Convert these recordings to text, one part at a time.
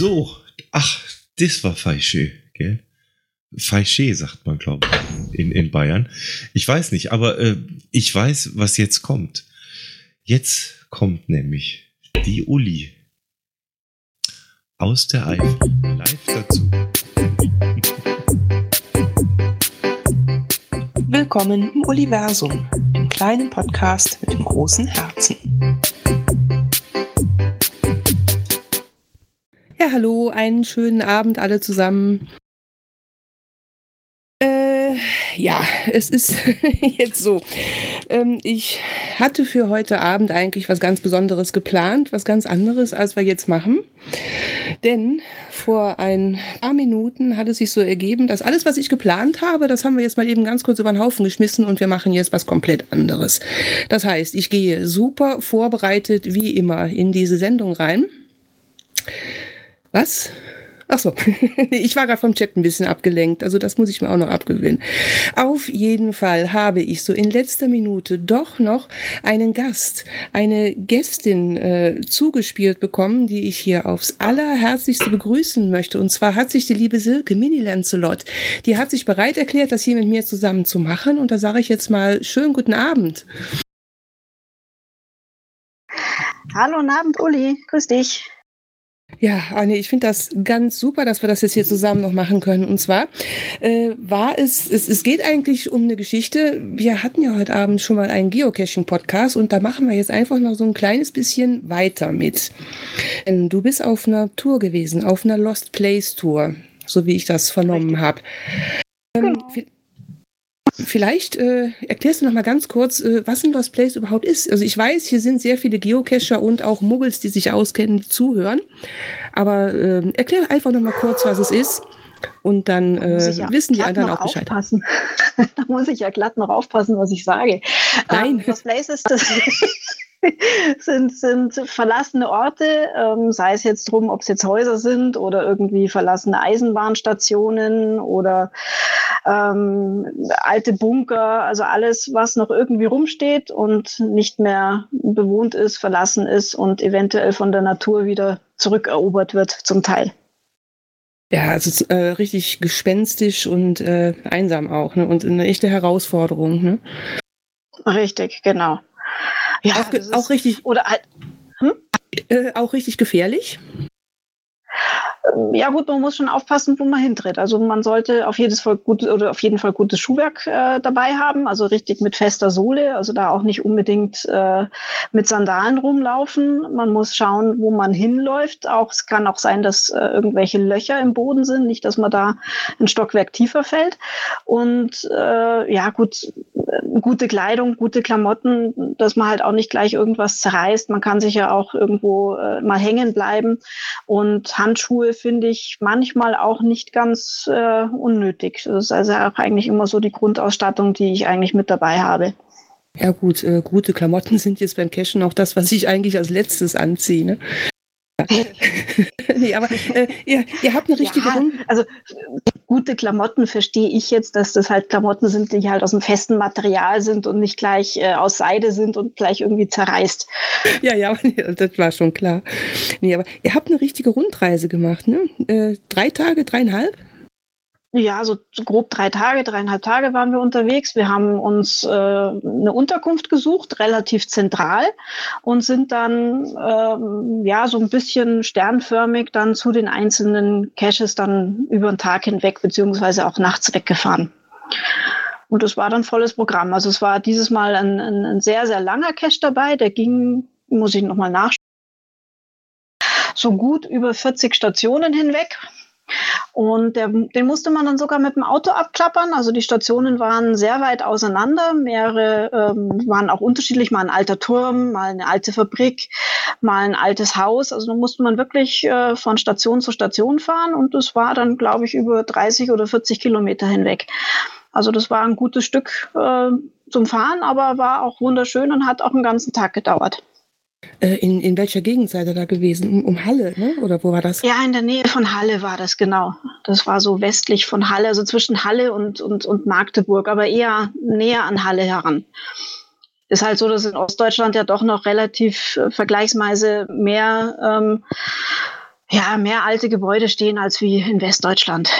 So, ach, das war Feischee, gell? Feischee sagt man, glaube ich, in, in Bayern. Ich weiß nicht, aber äh, ich weiß, was jetzt kommt. Jetzt kommt nämlich die Uli aus der Eifel live dazu. Willkommen im Universum, dem kleinen Podcast mit dem großen Herzen. Ja, hallo, einen schönen Abend alle zusammen. Äh, ja, es ist jetzt so. Ähm, ich hatte für heute Abend eigentlich was ganz Besonderes geplant, was ganz anderes, als wir jetzt machen. Denn vor ein paar Minuten hat es sich so ergeben, dass alles, was ich geplant habe, das haben wir jetzt mal eben ganz kurz über den Haufen geschmissen und wir machen jetzt was komplett anderes. Das heißt, ich gehe super vorbereitet wie immer in diese Sendung rein. Was? Ach so, ich war gerade vom Chat ein bisschen abgelenkt, also das muss ich mir auch noch abgewöhnen. Auf jeden Fall habe ich so in letzter Minute doch noch einen Gast, eine Gästin äh, zugespielt bekommen, die ich hier aufs allerherzlichste begrüßen möchte. Und zwar hat sich die liebe Silke Mini Lancelot, die hat sich bereit erklärt, das hier mit mir zusammen zu machen. Und da sage ich jetzt mal schönen guten Abend. Hallo, guten Abend, Uli. Grüß dich. Ja, Anne, ich finde das ganz super, dass wir das jetzt hier zusammen noch machen können. Und zwar äh, war es, es, es geht eigentlich um eine Geschichte. Wir hatten ja heute Abend schon mal einen Geocaching-Podcast und da machen wir jetzt einfach noch so ein kleines bisschen weiter mit. Du bist auf einer Tour gewesen, auf einer Lost Place Tour, so wie ich das vernommen habe. Ähm, genau. Vielleicht äh, erklärst du noch mal ganz kurz, äh, was ein Lost Place überhaupt ist. Also ich weiß, hier sind sehr viele Geocacher und auch Muggels, die sich auskennen, die zuhören. Aber äh, erklär einfach noch mal kurz, was es ist. Und dann äh, ja wissen die anderen auch Bescheid. Aufpassen. da muss ich ja glatt noch aufpassen, was ich sage. Nein. Ähm, Lost Place ist das. sind, sind verlassene Orte, ähm, sei es jetzt drum, ob es jetzt Häuser sind oder irgendwie verlassene Eisenbahnstationen oder ähm, alte Bunker, also alles, was noch irgendwie rumsteht und nicht mehr bewohnt ist, verlassen ist und eventuell von der Natur wieder zurückerobert wird zum Teil. Ja, also äh, richtig gespenstisch und äh, einsam auch ne? und eine echte Herausforderung. Ne? Richtig, genau. Ja, auch, auch richtig. Oder halt. Hm? Äh, auch richtig gefährlich? Ja gut, man muss schon aufpassen, wo man hintritt. Also man sollte auf jedes Fall gut oder auf jeden Fall gutes Schuhwerk äh, dabei haben, also richtig mit fester Sohle, also da auch nicht unbedingt äh, mit Sandalen rumlaufen. Man muss schauen, wo man hinläuft. Auch es kann auch sein, dass äh, irgendwelche Löcher im Boden sind, nicht, dass man da ein Stockwerk tiefer fällt. Und äh, ja gut, gute Kleidung, gute Klamotten, dass man halt auch nicht gleich irgendwas zerreißt. Man kann sich ja auch irgendwo äh, mal hängen bleiben und Handschuhe finde ich manchmal auch nicht ganz äh, unnötig. Das ist also auch eigentlich immer so die Grundausstattung, die ich eigentlich mit dabei habe. Ja gut, äh, gute Klamotten sind jetzt beim Cashen auch das, was ich eigentlich als letztes anziehe. Ne? nee, aber äh, ihr, ihr, habt eine richtige ja, Also gute Klamotten verstehe ich jetzt, dass das halt Klamotten sind, die halt aus einem festen Material sind und nicht gleich äh, aus Seide sind und gleich irgendwie zerreißt. Ja, ja, das war schon klar. Nee, aber ihr habt eine richtige Rundreise gemacht, ne? Äh, drei Tage, dreieinhalb? Ja, so grob drei Tage, dreieinhalb Tage waren wir unterwegs. Wir haben uns äh, eine Unterkunft gesucht, relativ zentral, und sind dann ähm, ja so ein bisschen sternförmig dann zu den einzelnen Caches dann über den Tag hinweg beziehungsweise auch nachts weggefahren. Und das war dann volles Programm. Also es war dieses Mal ein, ein, ein sehr, sehr langer Cache dabei. Der ging, muss ich nochmal nachschauen, so gut über 40 Stationen hinweg. Und der, den musste man dann sogar mit dem Auto abklappern. Also die Stationen waren sehr weit auseinander. Mehrere ähm, waren auch unterschiedlich. Mal ein alter Turm, mal eine alte Fabrik, mal ein altes Haus. Also da musste man wirklich äh, von Station zu Station fahren. Und das war dann, glaube ich, über 30 oder 40 Kilometer hinweg. Also das war ein gutes Stück äh, zum Fahren, aber war auch wunderschön und hat auch einen ganzen Tag gedauert. Äh, in, in welcher Gegend seid ihr da gewesen? Um, um, Halle, ne? oder wo war das? Ja, in der Nähe von Halle war das, genau. Das war so westlich von Halle, also zwischen Halle und, und, und Magdeburg, aber eher näher an Halle heran. Ist halt so, dass in Ostdeutschland ja doch noch relativ äh, vergleichsweise mehr ähm, ja, mehr alte Gebäude stehen als wie in Westdeutschland.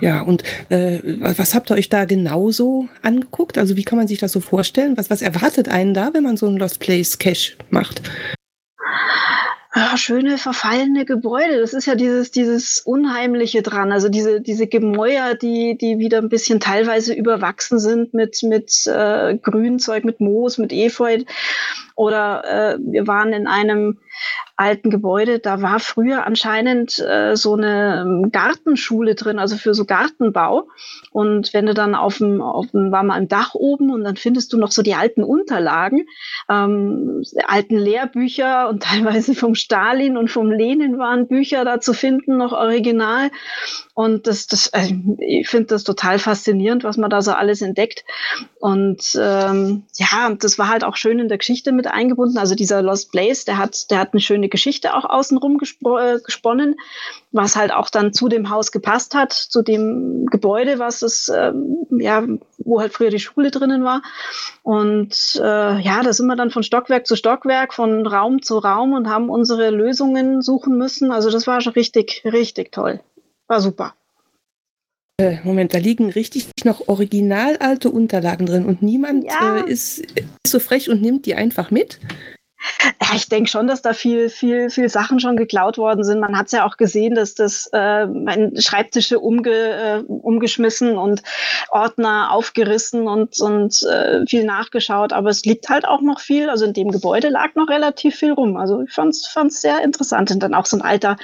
Ja, und äh, was habt ihr euch da genauso angeguckt? Also wie kann man sich das so vorstellen? Was, was erwartet einen da, wenn man so ein Lost Place Cache macht? Ja, schöne verfallene Gebäude. Das ist ja dieses, dieses Unheimliche dran. Also diese, diese Gemäuer, die, die wieder ein bisschen teilweise überwachsen sind mit, mit äh, Grünzeug, mit Moos, mit Efeu. Oder äh, wir waren in einem alten Gebäude, da war früher anscheinend äh, so eine ähm, Gartenschule drin, also für so Gartenbau. Und wenn du dann auf dem, auf dem, war mal im Dach oben und dann findest du noch so die alten Unterlagen, ähm, alten Lehrbücher und teilweise vom Stalin und vom Lenin waren Bücher da zu finden, noch original. Und das, das, äh, ich finde das total faszinierend, was man da so alles entdeckt. Und ähm, ja, das war halt auch schön in der Geschichte mit eingebunden. Also dieser Lost Place, der hat, der hat eine schöne Geschichte auch außenrum äh, gesponnen, was halt auch dann zu dem Haus gepasst hat, zu dem Gebäude, was es, ähm, ja, wo halt früher die Schule drinnen war. Und äh, ja, da sind wir dann von Stockwerk zu Stockwerk, von Raum zu Raum und haben unsere Lösungen suchen müssen. Also das war schon richtig, richtig toll. War super. Äh, Moment, da liegen richtig noch original alte Unterlagen drin und niemand ja. äh, ist, ist, so frech und nimmt die einfach mit. Ja, ich denke schon, dass da viel, viel, viel Sachen schon geklaut worden sind. Man hat es ja auch gesehen, dass das äh, Schreibtische umge, äh, umgeschmissen und Ordner aufgerissen und, und äh, viel nachgeschaut. Aber es liegt halt auch noch viel. Also in dem Gebäude lag noch relativ viel rum. Also ich fand es sehr interessant. Und dann auch so ein alter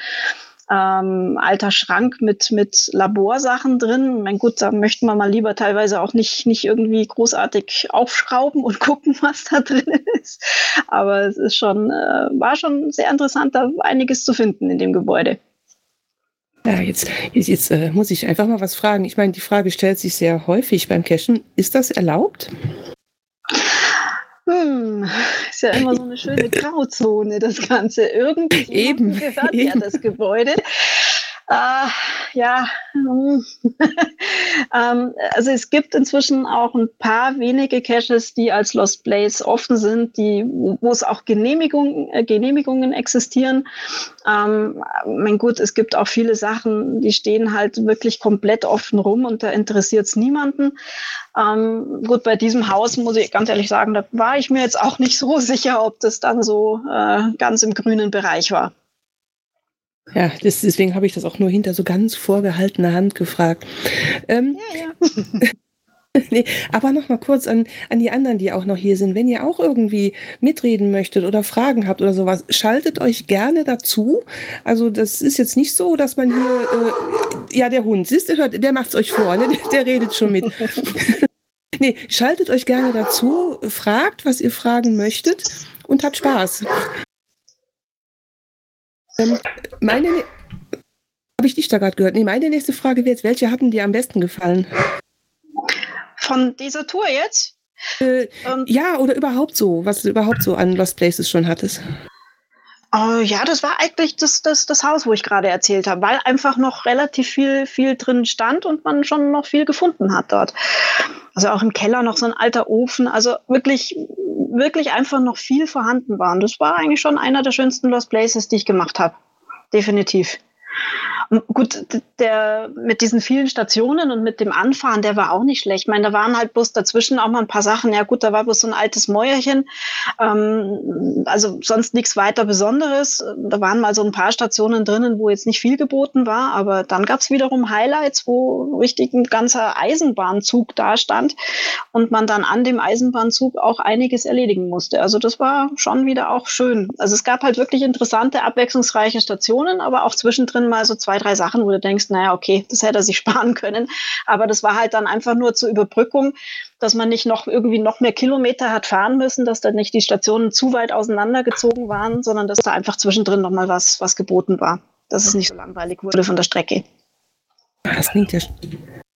ähm, alter Schrank mit, mit Laborsachen drin. Mein gut, da möchten wir mal lieber teilweise auch nicht, nicht irgendwie großartig aufschrauben und gucken, was da drin ist. Aber es ist schon, äh, war schon sehr interessant, da einiges zu finden in dem Gebäude. Ja, jetzt, jetzt, jetzt äh, muss ich einfach mal was fragen. Ich meine, die Frage stellt sich sehr häufig beim Cashen. Ist das erlaubt? Hm, ist ja immer so eine schöne Grauzone, das Ganze. Irgendwie Eben. gehört Eben. ja das Gebäude. Äh, ja, hm. ähm, also es gibt inzwischen auch ein paar wenige Caches, die als Lost Place offen sind, die, wo es auch Genehmigung, äh, Genehmigungen existieren. Ähm, mein gut, es gibt auch viele Sachen, die stehen halt wirklich komplett offen rum und da interessiert es niemanden. Ähm, gut, bei diesem Haus muss ich ganz ehrlich sagen, da war ich mir jetzt auch nicht so sicher, ob das dann so äh, ganz im grünen Bereich war. Ja, das, deswegen habe ich das auch nur hinter so ganz vorgehaltener Hand gefragt. Ähm, ja, ja. nee, aber noch mal kurz an, an die anderen, die auch noch hier sind. Wenn ihr auch irgendwie mitreden möchtet oder Fragen habt oder sowas, schaltet euch gerne dazu. Also das ist jetzt nicht so, dass man hier, äh, ja, der Hund, siehst du, hört, der macht's euch vor, ne? der, der redet schon mit. nee, schaltet euch gerne dazu, fragt, was ihr fragen möchtet und habt Spaß. Ähm, meine, ne habe ich dich da gerade gehört? Nee, meine nächste Frage wäre jetzt, welche hatten dir am besten gefallen? Von dieser Tour jetzt? Äh, ähm, ja, oder überhaupt so, was du überhaupt so an Lost Places schon hattest. Uh, ja, das war eigentlich das, das, das Haus, wo ich gerade erzählt habe, weil einfach noch relativ viel, viel drin stand und man schon noch viel gefunden hat dort. Also auch im Keller noch so ein alter Ofen, also wirklich, wirklich einfach noch viel vorhanden waren. Das war eigentlich schon einer der schönsten Lost Places, die ich gemacht habe. Definitiv. Gut, der mit diesen vielen Stationen und mit dem Anfahren, der war auch nicht schlecht. Ich meine, da waren halt bloß dazwischen auch mal ein paar Sachen. Ja gut, da war bloß so ein altes Mäuerchen. Ähm, also sonst nichts weiter Besonderes. Da waren mal so ein paar Stationen drinnen, wo jetzt nicht viel geboten war. Aber dann gab es wiederum Highlights, wo richtig ein ganzer Eisenbahnzug da stand und man dann an dem Eisenbahnzug auch einiges erledigen musste. Also das war schon wieder auch schön. Also es gab halt wirklich interessante, abwechslungsreiche Stationen, aber auch zwischendrin mal so zwei, drei Sachen, wo du denkst, naja, okay, das hätte er sich sparen können. Aber das war halt dann einfach nur zur Überbrückung, dass man nicht noch irgendwie noch mehr Kilometer hat fahren müssen, dass dann nicht die Stationen zu weit auseinandergezogen waren, sondern dass da einfach zwischendrin nochmal was, was geboten war. Dass es nicht so langweilig wurde von der Strecke. Das klingt ja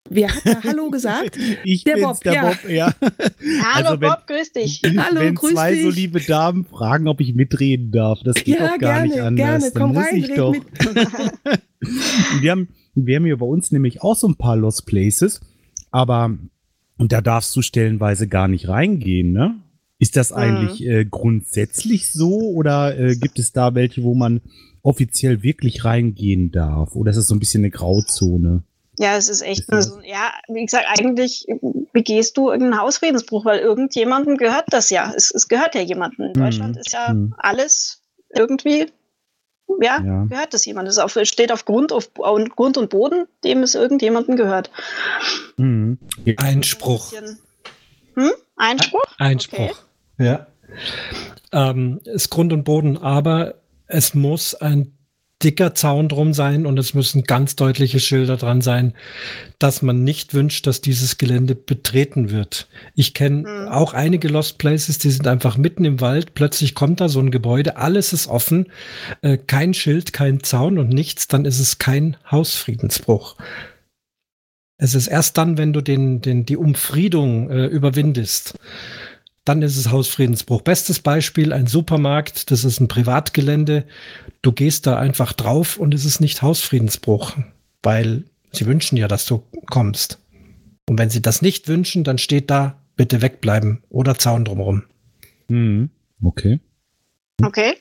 Wer hat da Hallo gesagt? ich der Bob, der ja. Bob, ja. Hallo also wenn, Bob, grüß dich. Hallo, wenn grüß zwei dich. so liebe Damen fragen, ob ich mitreden darf, das geht ja, doch gar gerne, nicht anders. Gerne, komm Dann muss rein, ich doch. wir, haben, wir haben hier bei uns nämlich auch so ein paar Lost Places, aber und da darfst du stellenweise gar nicht reingehen, ne? Ist das eigentlich äh, grundsätzlich so oder äh, gibt es da welche, wo man offiziell wirklich reingehen darf? Oder ist es so ein bisschen eine Grauzone? Ja, es ist echt, also, ja, wie gesagt, eigentlich begehst du irgendeinen Hausfriedensbruch, weil irgendjemandem gehört das ja. Es, es gehört ja jemandem. In Deutschland Mhm. ist ja Mhm. alles irgendwie, ja, Ja. gehört das jemandem. Es auf, steht auf Grund, auf, auf Grund und Boden, dem es irgendjemandem gehört. Mhm. Einspruch. Bisschen- Hm? Einspruch? Einspruch. Ja. Ähm, ist Grund und Boden, aber es muss ein dicker Zaun drum sein und es müssen ganz deutliche Schilder dran sein, dass man nicht wünscht, dass dieses Gelände betreten wird. Ich kenne Hm. auch einige Lost Places, die sind einfach mitten im Wald, plötzlich kommt da so ein Gebäude, alles ist offen, äh, kein Schild, kein Zaun und nichts, dann ist es kein Hausfriedensbruch. Es ist erst dann, wenn du den, den, die Umfriedung äh, überwindest, dann ist es Hausfriedensbruch. Bestes Beispiel, ein Supermarkt, das ist ein Privatgelände. Du gehst da einfach drauf und es ist nicht Hausfriedensbruch, weil sie wünschen ja, dass du kommst. Und wenn sie das nicht wünschen, dann steht da, bitte wegbleiben oder Zaun drumherum. Mhm. Okay. Okay.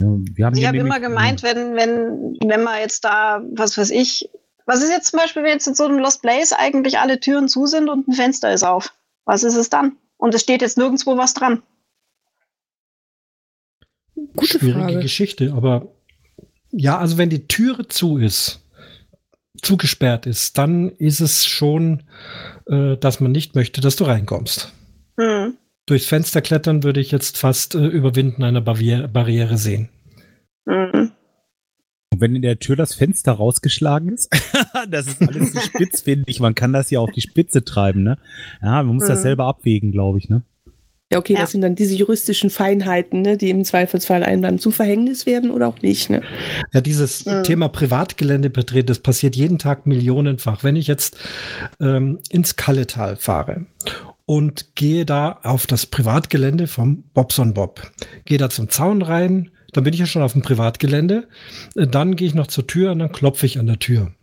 Ja, wir haben Ich habe immer gemeint, wenn, wenn, wenn man jetzt da, was weiß ich, was ist jetzt zum Beispiel, wenn jetzt in so einem Lost Place eigentlich alle Türen zu sind und ein Fenster ist auf? Was ist es dann? Und es steht jetzt nirgendwo was dran. Gute Schwierige Frage. Geschichte, aber ja, also wenn die Türe zu ist, zugesperrt ist, dann ist es schon, äh, dass man nicht möchte, dass du reinkommst. Hm. Durchs Fenster klettern würde ich jetzt fast äh, Überwinden einer Barriere, Barriere sehen. Hm. Und wenn in der Tür das Fenster rausgeschlagen ist, das ist alles zu spitz, finde ich. Man kann das ja auf die Spitze treiben, ne? Ja, man muss das Mhm. selber abwägen, glaube ich, ne? Ja, okay, Ja. das sind dann diese juristischen Feinheiten, ne, die im Zweifelsfall einem dann zum Verhängnis werden oder auch nicht. Ne? Ja, dieses Mhm. Thema Privatgelände betreten, das passiert jeden Tag millionenfach. Wenn ich jetzt ähm, ins Kalletal fahre und gehe da auf das Privatgelände vom Bobson Bob, gehe da zum Zaun rein, dann bin ich ja schon auf dem Privatgelände. Äh, Dann gehe ich noch zur Tür und dann klopfe ich an der Tür. Und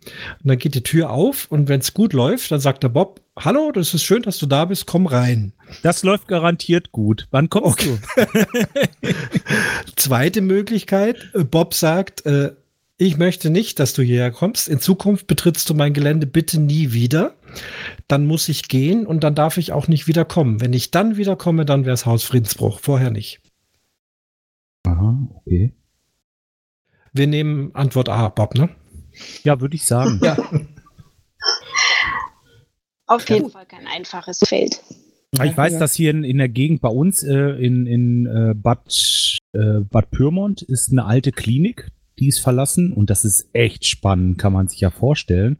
dann geht die Tür auf und wenn es gut läuft, dann sagt der Bob, hallo, das ist schön, dass du da bist, komm rein. Das läuft garantiert gut. Wann kommst du? Zweite Möglichkeit, äh, Bob sagt, äh, ich möchte nicht, dass du hierher kommst. In Zukunft betrittst du mein Gelände bitte nie wieder. Dann muss ich gehen und dann darf ich auch nicht wieder kommen. Wenn ich dann wieder komme, dann wäre es Hausfriedensbruch. Vorher nicht. Aha, okay. Wir nehmen Antwort A, Bob, ne? Ja, würde ich sagen. Ja. Auf jeden Fall kein einfaches Feld. Ich weiß, dass hier in, in der Gegend bei uns äh, in, in äh, Bad, äh, Bad Pyrmont ist eine alte Klinik, die ist verlassen und das ist echt spannend, kann man sich ja vorstellen.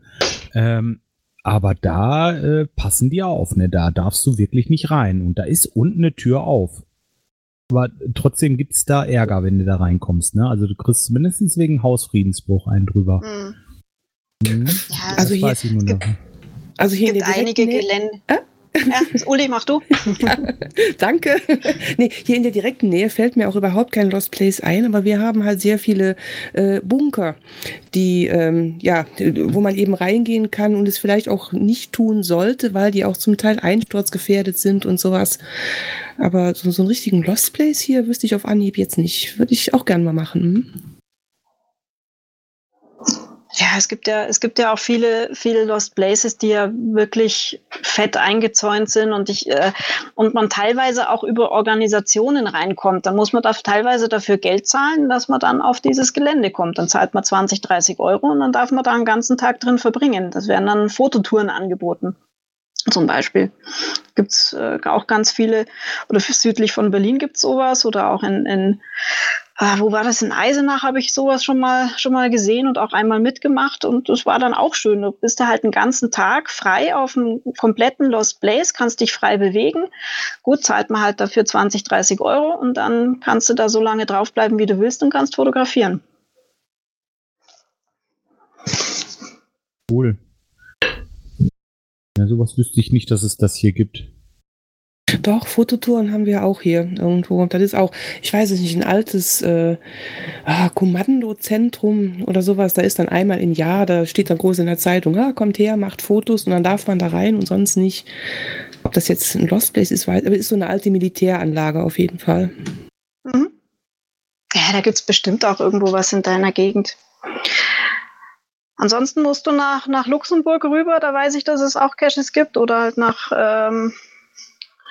Ähm, aber da äh, passen die auf, ne? Da darfst du wirklich nicht rein. Und da ist unten eine Tür auf. Aber trotzdem gibt's da Ärger, wenn du da reinkommst, ne? Also du kriegst mindestens wegen Hausfriedensbruch einen drüber. Hm. Mhm. Ja, Das Also hier- weiß ich nur noch. Also es hier in gibt einige Gelände. Äh? Ja, Uli, mach du. Danke. nee, hier in der direkten Nähe fällt mir auch überhaupt kein Lost Place ein, aber wir haben halt sehr viele äh, Bunker, die ähm, ja, wo man eben reingehen kann und es vielleicht auch nicht tun sollte, weil die auch zum Teil einsturzgefährdet sind und sowas. Aber so, so einen richtigen Lost Place hier wüsste ich auf Anhieb jetzt nicht. Würde ich auch gern mal machen. Ja, es gibt ja, es gibt ja auch viele, viele Lost Places, die ja wirklich fett eingezäunt sind und ich, äh, und man teilweise auch über Organisationen reinkommt. Dann muss man da teilweise dafür Geld zahlen, dass man dann auf dieses Gelände kommt. Dann zahlt man 20, 30 Euro und dann darf man da einen ganzen Tag drin verbringen. Das werden dann Fototouren angeboten. Zum Beispiel gibt's äh, auch ganz viele, oder südlich von Berlin gibt's sowas, oder auch in, in äh, wo war das? In Eisenach habe ich sowas schon mal, schon mal gesehen und auch einmal mitgemacht. Und das war dann auch schön. Du bist da halt einen ganzen Tag frei auf einem kompletten Lost Place, kannst dich frei bewegen. Gut, zahlt man halt dafür 20, 30 Euro und dann kannst du da so lange draufbleiben, wie du willst und kannst fotografieren. Cool. Ja, sowas wüsste ich nicht, dass es das hier gibt. Doch, Fototouren haben wir auch hier irgendwo. Das ist auch, ich weiß es nicht, ein altes äh, ah, Kommandozentrum oder sowas. Da ist dann einmal im Jahr, da steht dann groß in der Zeitung, ah, kommt her, macht Fotos und dann darf man da rein und sonst nicht. Ob das jetzt ein Lost Place ist, weiß, aber ist so eine alte Militäranlage auf jeden Fall. Mhm. Ja, da gibt es bestimmt auch irgendwo was in deiner Gegend. Ansonsten musst du nach, nach Luxemburg rüber, da weiß ich, dass es auch Caches gibt, oder halt nach ähm,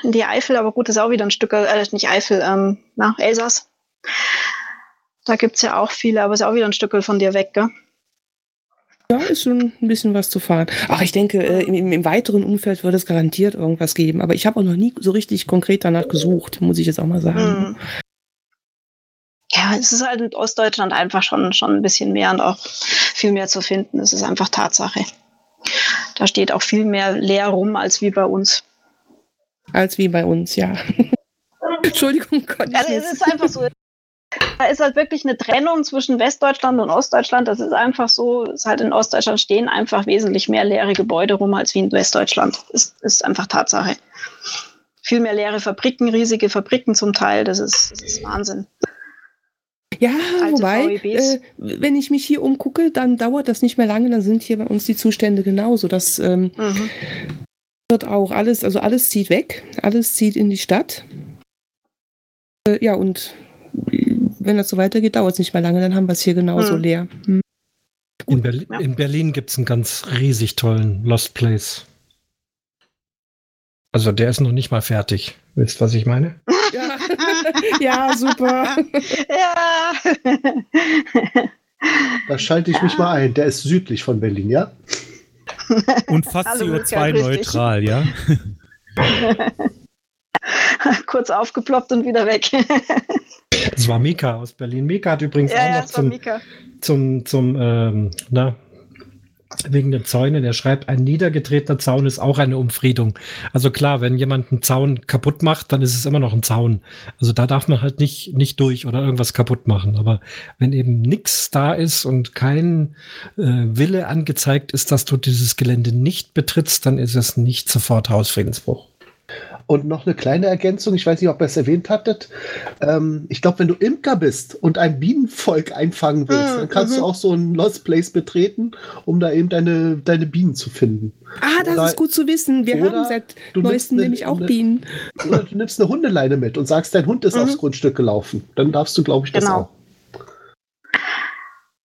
in die Eifel, aber gut, das ist auch wieder ein Stück, äh, nicht Eifel, ähm, nach Elsass. Da gibt es ja auch viele, aber ist auch wieder ein Stück von dir weg, gell? Ja, ist schon ein bisschen was zu fahren. Ach, ich denke, äh, im, im, weiteren Umfeld wird es garantiert irgendwas geben. Aber ich habe auch noch nie so richtig konkret danach gesucht, muss ich jetzt auch mal sagen. Hm. Ja, es ist halt in Ostdeutschland einfach schon, schon ein bisschen mehr und auch viel mehr zu finden. Das ist einfach Tatsache. Da steht auch viel mehr leer rum als wie bei uns. Als wie bei uns, ja. Entschuldigung, Gott. Ja, es ist einfach so. Da ist halt wirklich eine Trennung zwischen Westdeutschland und Ostdeutschland. Das ist einfach so, ist halt in Ostdeutschland stehen einfach wesentlich mehr leere Gebäude rum als wie in Westdeutschland. Das ist einfach Tatsache. Viel mehr leere Fabriken, riesige Fabriken zum Teil. Das ist, das ist Wahnsinn. Ja, Alte wobei, äh, wenn ich mich hier umgucke, dann dauert das nicht mehr lange, dann sind hier bei uns die Zustände genauso. Das ähm, mhm. wird auch alles, also alles zieht weg, alles zieht in die Stadt. Äh, ja, und wenn das so weitergeht, dauert es nicht mehr lange, dann haben wir es hier genauso mhm. leer. Mhm. In, Berlin, ja. in Berlin gibt es einen ganz riesig tollen Lost Place. Also der ist noch nicht mal fertig. Wisst was ich meine? Ja, ja super. Ja. Da schalte ich mich mal ein. Der ist südlich von Berlin, ja? Und fast CO2-neutral, ja? Kurz aufgeploppt und wieder weg. Das war Mika aus Berlin. Mika hat übrigens ja, auch noch zum, zum, zum, ähm, na, wegen den Zäunen. Er schreibt, ein niedergetretener Zaun ist auch eine Umfriedung. Also klar, wenn jemand einen Zaun kaputt macht, dann ist es immer noch ein Zaun. Also da darf man halt nicht, nicht durch oder irgendwas kaputt machen. Aber wenn eben nichts da ist und kein äh, Wille angezeigt ist, dass du dieses Gelände nicht betrittst, dann ist es nicht sofort Hausfriedensbruch. Und noch eine kleine Ergänzung, ich weiß nicht, ob ihr es erwähnt hattet. Ähm, ich glaube, wenn du Imker bist und ein Bienenvolk einfangen willst, mhm. dann kannst du mhm. auch so ein Lost Place betreten, um da eben deine, deine Bienen zu finden. Ah, das oder, ist gut zu wissen. Wir haben seit neuestem nämlich auch eine, Bienen. Oder du nimmst eine Hundeleine mit und sagst, dein Hund ist mhm. aufs Grundstück gelaufen. Dann darfst du, glaube ich, das genau. auch.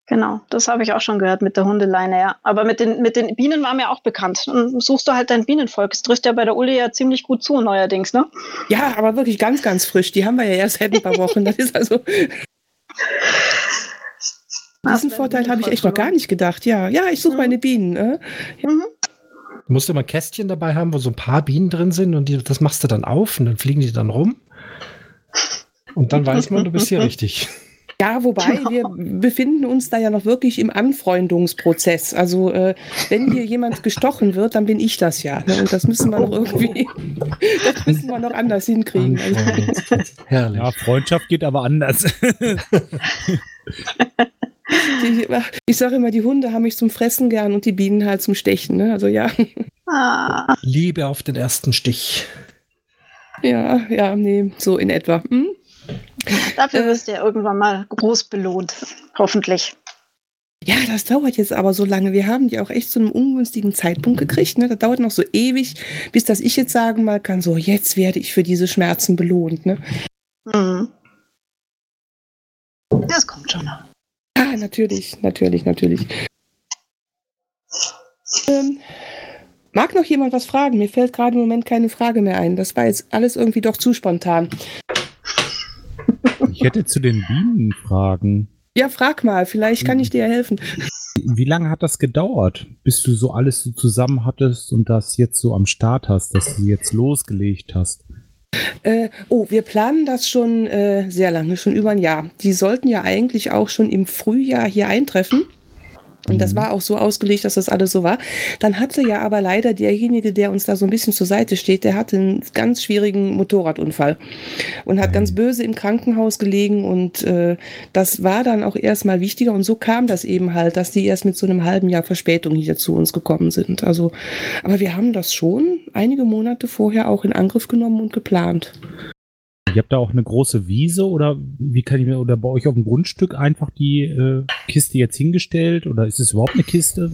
Genau, das habe ich auch schon gehört mit der Hundeleine, ja. Aber mit den, mit den Bienen war mir auch bekannt. Dann suchst du halt dein Bienenvolk. Es trifft ja bei der Uli ja ziemlich gut zu, neuerdings, ne? Ja, aber wirklich ganz, ganz frisch. Die haben wir ja erst seit ein paar Wochen. Das ist also. Diesen Vorteil habe ich echt noch gar nicht gedacht. Ja, ja, ich suche mhm. meine Bienen. Äh? Ja. Mhm. Du musst immer Kästchen dabei haben, wo so ein paar Bienen drin sind und die, das machst du dann auf und dann fliegen die dann rum. Und dann weiß man, du bist hier richtig. Ja, wobei genau. wir befinden uns da ja noch wirklich im Anfreundungsprozess. Also äh, wenn hier jemand gestochen wird, dann bin ich das ja. Ne? Und das müssen wir noch irgendwie, das müssen wir noch anders hinkriegen. Also. Herrlich. Ja, Freundschaft geht aber anders. Die, ich sage immer, die Hunde haben mich zum Fressen gern und die Bienen halt zum Stechen. Ne? Also ja. Ah. Liebe auf den ersten Stich. Ja, ja, nee, so in etwa. Hm? Dafür äh, wirst du ja irgendwann mal groß belohnt, hoffentlich. Ja, das dauert jetzt aber so lange. Wir haben die auch echt zu einem ungünstigen Zeitpunkt gekriegt. Ne? Das dauert noch so ewig, bis dass ich jetzt sagen mal kann, so jetzt werde ich für diese Schmerzen belohnt. Ne? Mhm. Das kommt schon noch. Ah, natürlich, natürlich, natürlich. Ähm, mag noch jemand was fragen? Mir fällt gerade im Moment keine Frage mehr ein. Das war jetzt alles irgendwie doch zu spontan. Ich hätte zu den Bienen Fragen. Ja, frag mal, vielleicht kann ich dir helfen. Wie lange hat das gedauert, bis du so alles so zusammen hattest und das jetzt so am Start hast, dass du jetzt losgelegt hast? Äh, oh, wir planen das schon äh, sehr lange, schon über ein Jahr. Die sollten ja eigentlich auch schon im Frühjahr hier eintreffen. Und das Mhm. war auch so ausgelegt, dass das alles so war. Dann hatte ja aber leider derjenige, der uns da so ein bisschen zur Seite steht, der hatte einen ganz schwierigen Motorradunfall und hat ganz böse im Krankenhaus gelegen. Und äh, das war dann auch erstmal wichtiger. Und so kam das eben halt, dass die erst mit so einem halben Jahr Verspätung hier zu uns gekommen sind. Also, aber wir haben das schon einige Monate vorher auch in Angriff genommen und geplant. Ihr habt da auch eine große Wiese oder wie kann ich mir, oder bei euch auf dem Grundstück einfach die äh, Kiste jetzt hingestellt oder ist es überhaupt eine Kiste?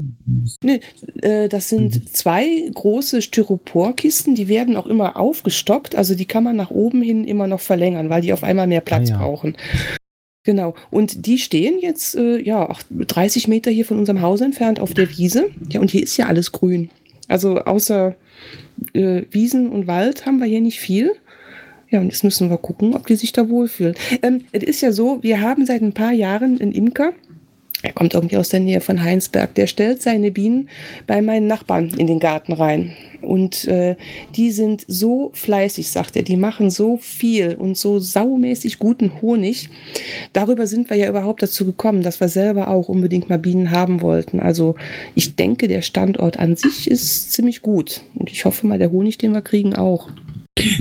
Äh, das sind Mhm. zwei große Styroporkisten, die werden auch immer aufgestockt. Also die kann man nach oben hin immer noch verlängern, weil die auf einmal mehr Platz Ah, ja. brauchen. Genau. Und die stehen jetzt, äh, ja, auch 30 Meter hier von unserem Haus entfernt auf der Wiese. Ja, und hier ist ja alles grün. Also außer äh, Wiesen und Wald haben wir hier nicht viel. Ja, und jetzt müssen wir gucken, ob die sich da wohlfühlen. Ähm, es ist ja so, wir haben seit ein paar Jahren einen Imker. Er kommt irgendwie aus der Nähe von Heinsberg. Der stellt seine Bienen bei meinen Nachbarn in den Garten rein. Und äh, die sind so fleißig, sagt er. Die machen so viel und so saumäßig guten Honig. Darüber sind wir ja überhaupt dazu gekommen, dass wir selber auch unbedingt mal Bienen haben wollten. Also ich denke, der Standort an sich ist ziemlich gut. Und ich hoffe mal, der Honig, den wir kriegen, auch.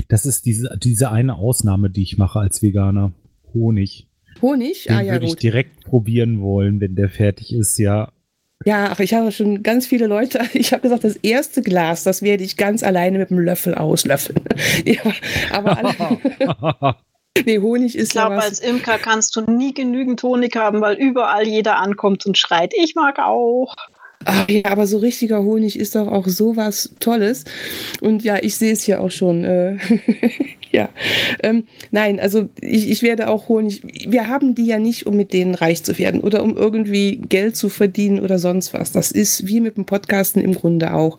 Das ist diese, diese eine Ausnahme, die ich mache als Veganer. Honig. Honig? Den ah ja, würde ich gut. direkt probieren wollen, wenn der fertig ist, ja. Ja, ach, ich habe schon ganz viele Leute. Ich habe gesagt, das erste Glas, das werde ich ganz alleine mit dem Löffel auslöffeln. ja, aber alle, nee, Honig Ich ist ja glaube, als Imker kannst du nie genügend Honig haben, weil überall jeder ankommt und schreit, ich mag auch. Ach ja, aber so richtiger Honig ist doch auch sowas Tolles. Und ja, ich sehe es hier auch schon. Äh, ja, ähm, nein, also ich, ich werde auch Honig. Wir haben die ja nicht, um mit denen reich zu werden oder um irgendwie Geld zu verdienen oder sonst was. Das ist wie mit dem Podcasten im Grunde auch.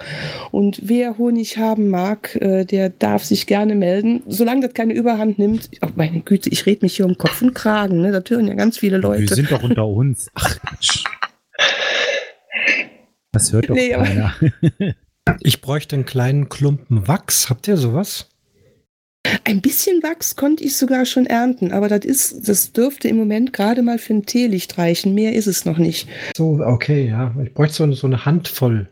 Und wer Honig haben mag, äh, der darf sich gerne melden, solange das keine Überhand nimmt. Oh, meine Güte, ich rede mich hier um Kopf und Kragen. Ne? Das hören ja ganz viele Wir Leute. sind doch unter uns. Ach. Das hört doch Nee, keiner. Ich bräuchte einen kleinen Klumpen Wachs. Habt ihr sowas? Ein bisschen Wachs konnte ich sogar schon ernten, aber das ist, das dürfte im Moment gerade mal für ein Teelicht reichen. Mehr ist es noch nicht. So, okay, ja. Ich bräuchte so, eine- so eine Handvoll.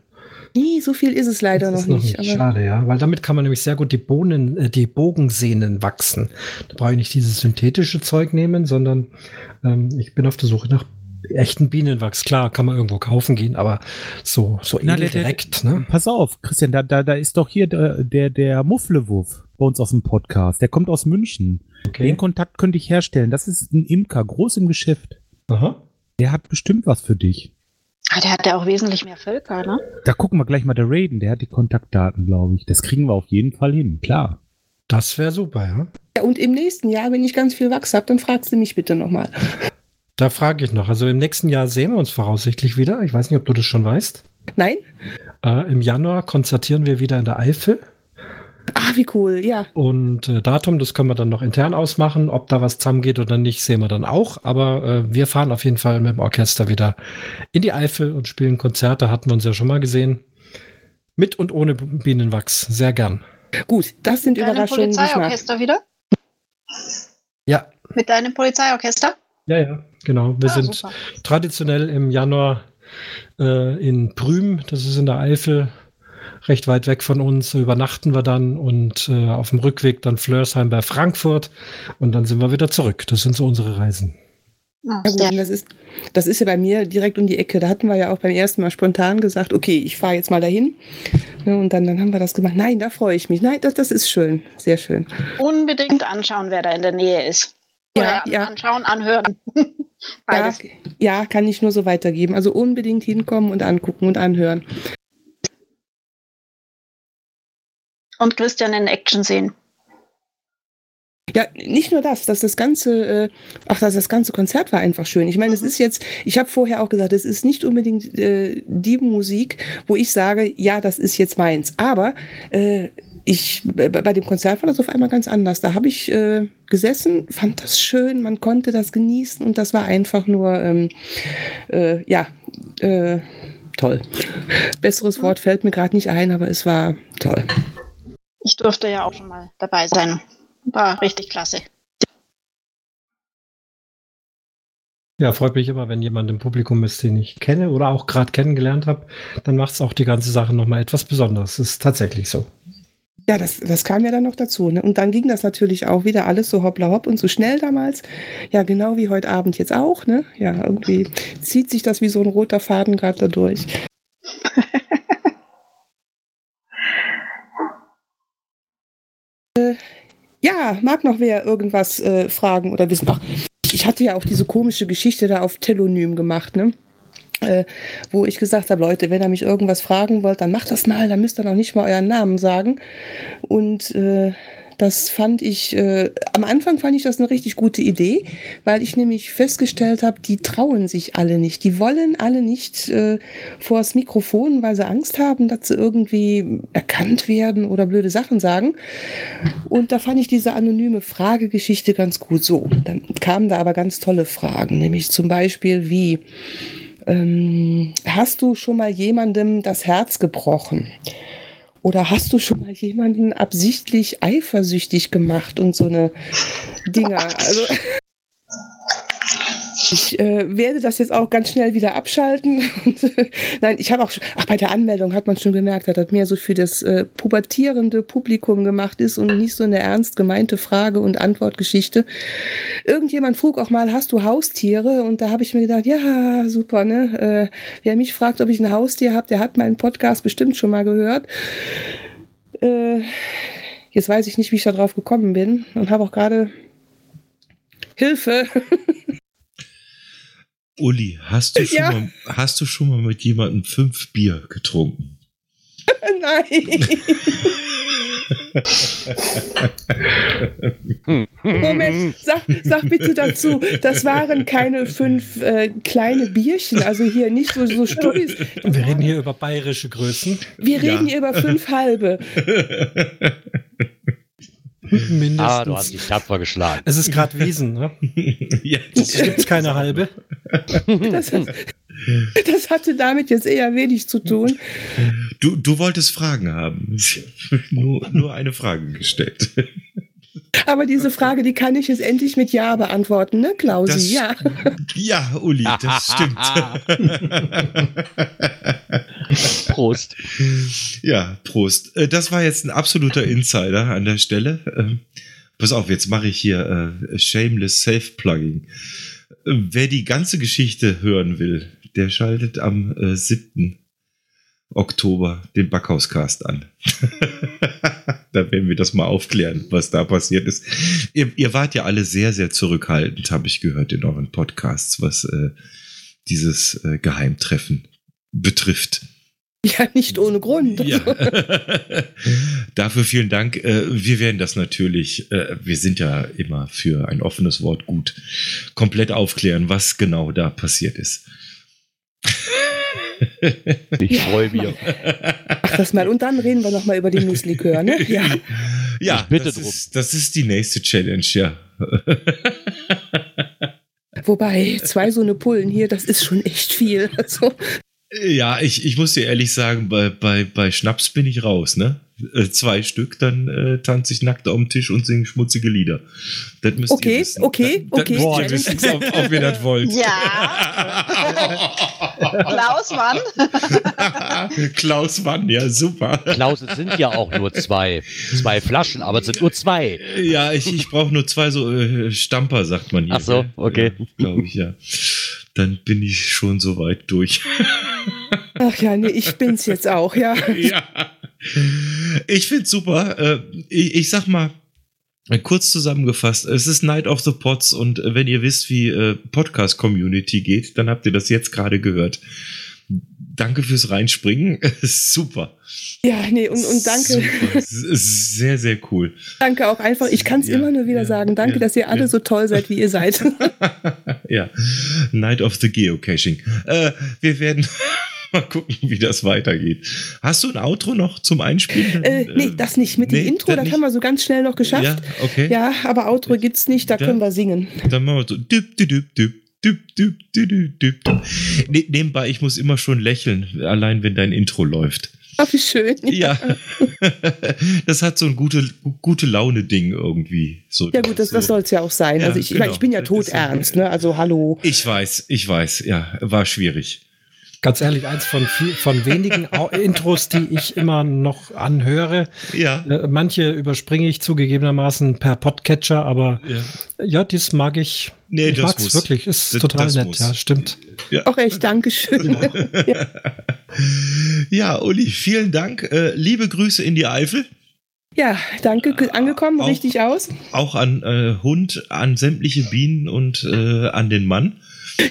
Nee, so viel ist es leider noch ist nicht. Aber Schade, ja. Weil damit kann man nämlich sehr gut die Bohnen, äh, die Bogensehnen wachsen. Da brauche ich nicht dieses synthetische Zeug nehmen, sondern ähm, ich bin auf der Suche nach echten Bienenwachs. Klar, kann man irgendwo kaufen gehen, aber so, so Na, edel der- der- direkt, ne? Pass auf, Christian, da, da, da ist doch hier der, der, der Mufflewuff bei uns aus dem Podcast. Der kommt aus München. Den Kontakt könnte ich herstellen. Das ist ein Imker, groß im Geschäft. Aha. Der hat bestimmt was für dich. Ah, der hat ja auch wesentlich mehr Völker, ne? Da gucken wir gleich mal der Raiden. Der hat die Kontaktdaten, glaube ich. Das kriegen wir auf jeden Fall hin. Klar. Das wäre super, ja. ja, und im nächsten Jahr, wenn ich ganz viel Wachs habe, dann fragst du mich bitte nochmal. Da frage ich noch. Also im nächsten Jahr sehen wir uns voraussichtlich wieder. Ich weiß nicht, ob du das schon weißt. Nein? Äh, Im Januar konzertieren wir wieder in der Eifel. Ah, wie cool, ja. Und äh, Datum, das können wir dann noch intern ausmachen. Ob da was zusammengeht oder nicht, sehen wir dann auch. Aber äh, wir fahren auf jeden Fall mit dem Orchester wieder in die Eifel und spielen Konzerte. Hatten wir uns ja schon mal gesehen. Mit und ohne Bienenwachs. Sehr gern. Gut, das sind Mit deinem Überraschungen. Polizeiorchester wieder? Ja, Mit deinem Polizeiorchester? ja, ja, genau. Wir Ah, sind super. traditionell im Januar äh, in Prüm, das ist in der Eifel, recht weit weg von uns, übernachten wir dann und äh, auf dem Rückweg dann Flörsheim bei Frankfurt und dann sind wir wieder zurück. Das sind so unsere Reisen. Ah, Ja, gut, das ist, das ist ja bei mir direkt um die Ecke. Da hatten wir ja auch beim ersten Mal spontan gesagt, okay, ich fahre jetzt mal dahin. Ja, Und dann, dann haben wir das gemacht. Nein, da freue ich mich. Nein, das, das ist schön. Sehr schön. Unbedingt anschauen, wer da in der Nähe ist. Ja, ja. anschauen, anhören. Ja, ja, kann ich nur so weitergeben. Also unbedingt hinkommen und angucken und anhören. Und Christian in Action sehen. Ja, nicht nur das, dass das ganze, äh, auch dass das ganze Konzert war einfach schön. Ich meine, es ist jetzt, ich habe vorher auch gesagt, es ist nicht unbedingt äh, die Musik, wo ich sage, ja, das ist jetzt meins. Aber äh, ich, bei bei dem Konzert war das auf einmal ganz anders. Da habe ich äh, gesessen, fand das schön, man konnte das genießen und das war einfach nur, ähm, äh, ja, äh, toll. Besseres Wort fällt mir gerade nicht ein, aber es war toll. Ich durfte ja auch schon mal dabei sein. War richtig klasse. Ja, freut mich immer, wenn jemand im Publikum ist, den ich kenne oder auch gerade kennengelernt habe. Dann macht es auch die ganze Sache nochmal etwas Besonderes. Das ist tatsächlich so. Ja, das, das kam ja dann noch dazu. Ne? Und dann ging das natürlich auch wieder alles so hoppla hopp und so schnell damals. Ja, genau wie heute Abend jetzt auch. Ne? Ja, irgendwie zieht sich das wie so ein roter Faden gerade da durch. äh, ja, mag noch wer irgendwas äh, fragen oder wissen. Ach, ich hatte ja auch diese komische Geschichte da auf Telonym gemacht, ne? Äh, wo ich gesagt habe, Leute, wenn ihr mich irgendwas fragen wollt, dann macht das mal, dann müsst ihr noch nicht mal euren Namen sagen. Und äh, das fand ich, äh, am Anfang fand ich das eine richtig gute Idee, weil ich nämlich festgestellt habe, die trauen sich alle nicht. Die wollen alle nicht äh, vors Mikrofon, weil sie Angst haben, dass sie irgendwie erkannt werden oder blöde Sachen sagen. Und da fand ich diese anonyme Fragegeschichte ganz gut. So, dann kamen da aber ganz tolle Fragen, nämlich zum Beispiel wie, ähm, hast du schon mal jemandem das Herz gebrochen? Oder hast du schon mal jemanden absichtlich eifersüchtig gemacht und so eine Dinger? Also ich äh, werde das jetzt auch ganz schnell wieder abschalten. Und, äh, nein, ich habe auch schon, ach, bei der Anmeldung hat man schon gemerkt, dass das mehr so für das äh, pubertierende Publikum gemacht ist und nicht so eine ernst gemeinte Frage- und Antwortgeschichte. Irgendjemand frug auch mal, hast du Haustiere? Und da habe ich mir gedacht, ja, super, ne? Äh, wer mich fragt, ob ich ein Haustier habe, der hat meinen Podcast bestimmt schon mal gehört. Äh, jetzt weiß ich nicht, wie ich da drauf gekommen bin und habe auch gerade Hilfe. Uli, hast du, schon Ja. mal, hast du schon mal mit jemandem fünf Bier getrunken? Nein. Moment, sag, sag bitte dazu, das waren keine fünf äh, kleine Bierchen, also hier nicht so, so Stubis. Und wir reden hier über bayerische Größen. Wir reden Ja. hier über fünf halbe. Mindestens. Ah, du hast dich tapfer geschlagen. es ist gerade Wiesen, ne? ja, Es gibt keine halbe. Das, das hatte damit jetzt eher wenig zu tun. du, du wolltest Fragen haben. nur, nur eine Frage gestellt. Aber diese Frage, die kann ich jetzt endlich mit Ja beantworten, ne, Klausi? Das- Ja. Ja, Uli, das stimmt. Prost. ja, Prost. Äh, Das war jetzt ein absoluter Insider an der Stelle. Ähm, Pass auf, jetzt mache ich hier äh, Shameless Self-Plugging. Wer die ganze Geschichte hören will, der schaltet am äh, 7. Oktober den Backhauscast an. da werden wir das mal aufklären, was da passiert ist. Ihr, ihr wart ja alle sehr, sehr zurückhaltend, habe ich gehört in euren Podcasts, was äh, dieses äh, Geheimtreffen betrifft. Ja, nicht ohne Grund. Ja. Dafür vielen Dank. Äh, Wir werden das natürlich, äh, wir sind ja immer für ein offenes Wort gut, komplett aufklären, was genau da passiert ist. Ich freue mich. Mach das mal. Und dann reden wir noch mal über den Nusslikör, ne? Ja. Ja, bitte das, drum. ist, das ist die nächste Challenge, ja. Wobei, zwei so eine Pullen hier, das ist schon echt viel. Also, Ja, ich, ich muss dir ehrlich sagen, bei, bei, bei Schnaps bin ich raus, ne? Äh, Zwei Stück, dann äh, tanze ich nackt auf dem Tisch und singe schmutzige Lieder. Das müsst Okay, ihr wissen. okay, das, okay. Das Boah, müsst ihr wissen, ob, ob ihr das wollt. Klaus, wann? Klaus Mann, ja, super. Klaus, es sind ja auch nur zwei. Zwei Flaschen, aber es sind nur zwei. Ja, ich, ich brauche nur zwei so äh, Stamper, sagt man hier. Ach so, okay. Ja, Glaube ich, ja. Dann bin ich schon so weit durch. ach ja, nee, ich bin's jetzt auch, ja. ja. Ich find's super. Äh, ich, ich sag mal, äh, kurz zusammengefasst, es ist Night of the Pots und äh, wenn ihr wisst, wie äh, Podcast-Community geht, dann habt ihr das jetzt gerade gehört. Danke fürs Reinspringen. super. Ja, nee, und, und danke, Super. Es Sehr, sehr cool. danke auch einfach. Ich kann's Ja, immer nur wieder ja, sagen. Danke, ja, dass ihr alle so toll seid, wie ihr seid. ja, Night of the Geocaching. Äh, wir werden mal gucken, wie das weitergeht. Hast du ein Outro noch zum Einspielen? Äh, nee, äh, das nicht. Mit nee, dem Intro, das, haben wir so ganz schnell noch geschafft. Ja, okay. ja aber Outro gibt's nicht, da, da können wir singen. Dann machen wir so. Düb, düb, düb, düb, düb, düb, düb, düb. Ne, nebenbei, ich muss immer schon lächeln, allein wenn dein Intro läuft. Ach, wie schön. Ja. ja. Das hat so ein gute, gute Laune-Ding irgendwie. So, ja, gut, das, so. das soll es ja auch sein. Ja, also ich, genau. ich, bin ja tot ernst, ne? Also hallo. Ich weiß, ich weiß, ja. War schwierig. Ganz ehrlich, eins von, viel, von wenigen Intros, die ich immer noch anhöre. Ja. Äh, Manche überspringe ich zugegebenermaßen per Podcatcher, aber ja. ja, dies mag ich. Nee, ich das mag's muss. wirklich. Ist Das- total das nett, muss. ja, stimmt. Auch echt, Dankeschön. Ja, Uli, vielen Dank. Äh, liebe Grüße in die Eifel. Ja, danke, ge- angekommen, Auch- richtig aus. Auch an äh, Hund, an sämtliche Bienen und äh, an den Mann.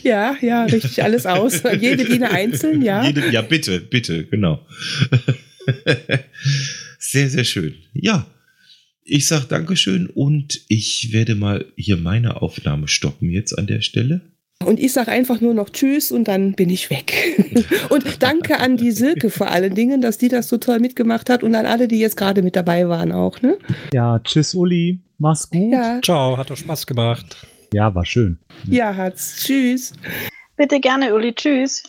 Ja, ja, richtig alles aus. Jede Biene einzeln, ja. Jede, ja, bitte, bitte, genau. sehr, sehr schön. Ja, ich sag Dankeschön und ich werde mal hier meine Aufnahme stoppen jetzt an der Stelle. Und ich sage einfach nur noch Tschüss und dann bin ich weg. und danke an die Silke vor allen Dingen, dass die das so toll mitgemacht hat und an alle, die jetzt gerade mit dabei waren auch. Ne? Ja, tschüss, Uli. Mach's gut. Ja, Ciao, hat doch Spaß gemacht. Ja war schön. ja, hat's. Tschüss. Bitte gerne, Uli. Tschüss.